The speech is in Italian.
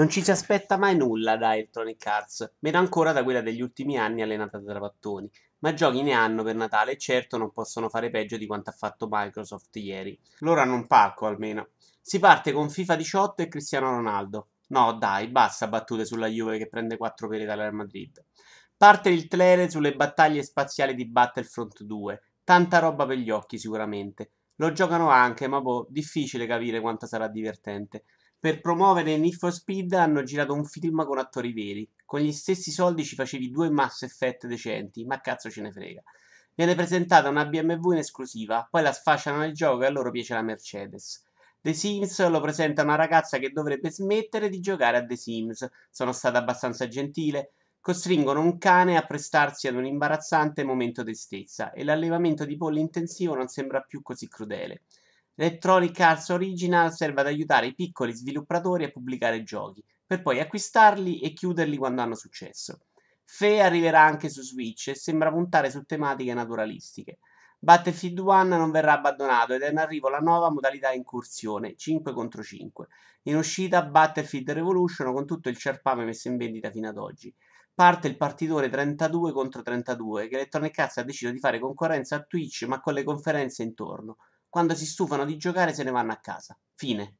Non ci si aspetta mai nulla da Electronic Arts, meno ancora da quella degli ultimi anni allenata da Trapattoni, ma giochi ne hanno per Natale e certo non possono fare peggio di quanto ha fatto Microsoft ieri. Loro hanno un palco almeno. Si parte con FIFA 18 e Cristiano Ronaldo. No, dai, basta battute sulla Juve che prende 4 pere dal Real Madrid. Parte il trailer sulle battaglie spaziali di Battlefront 2. Tanta roba per gli occhi sicuramente. Lo giocano anche, ma boh, difficile capire quanto sarà divertente. Per promuovere Need for Speed hanno girato un film con attori veri. Con gli stessi soldi ci facevi due Mass Effect decenti, ma cazzo ce ne frega. Viene presentata una BMW in esclusiva, poi la sfasciano nel gioco e a loro piace la Mercedes. The Sims lo presenta una ragazza che dovrebbe smettere di giocare a The Sims. Sono stata abbastanza gentile. Costringono un cane a prestarsi ad un imbarazzante momento di tristezza e l'allevamento di polli intensivo non sembra più così crudele. Electronic Arts Original serve ad aiutare i piccoli sviluppatori a pubblicare giochi, per poi acquistarli e chiuderli quando hanno successo. Fe arriverà anche su Switch e sembra puntare su tematiche naturalistiche. Battlefield 1 non verrà abbandonato ed è in arrivo la nuova modalità incursione 5 contro 5. In uscita Battlefield Revolution con tutto il ciarpame messo in vendita fino ad oggi. Parte il partitore 32 contro 32 che Electronic Arts ha deciso di fare concorrenza a Twitch ma con le conferenze intorno. Quando si stufano di giocare se ne vanno a casa. Fine.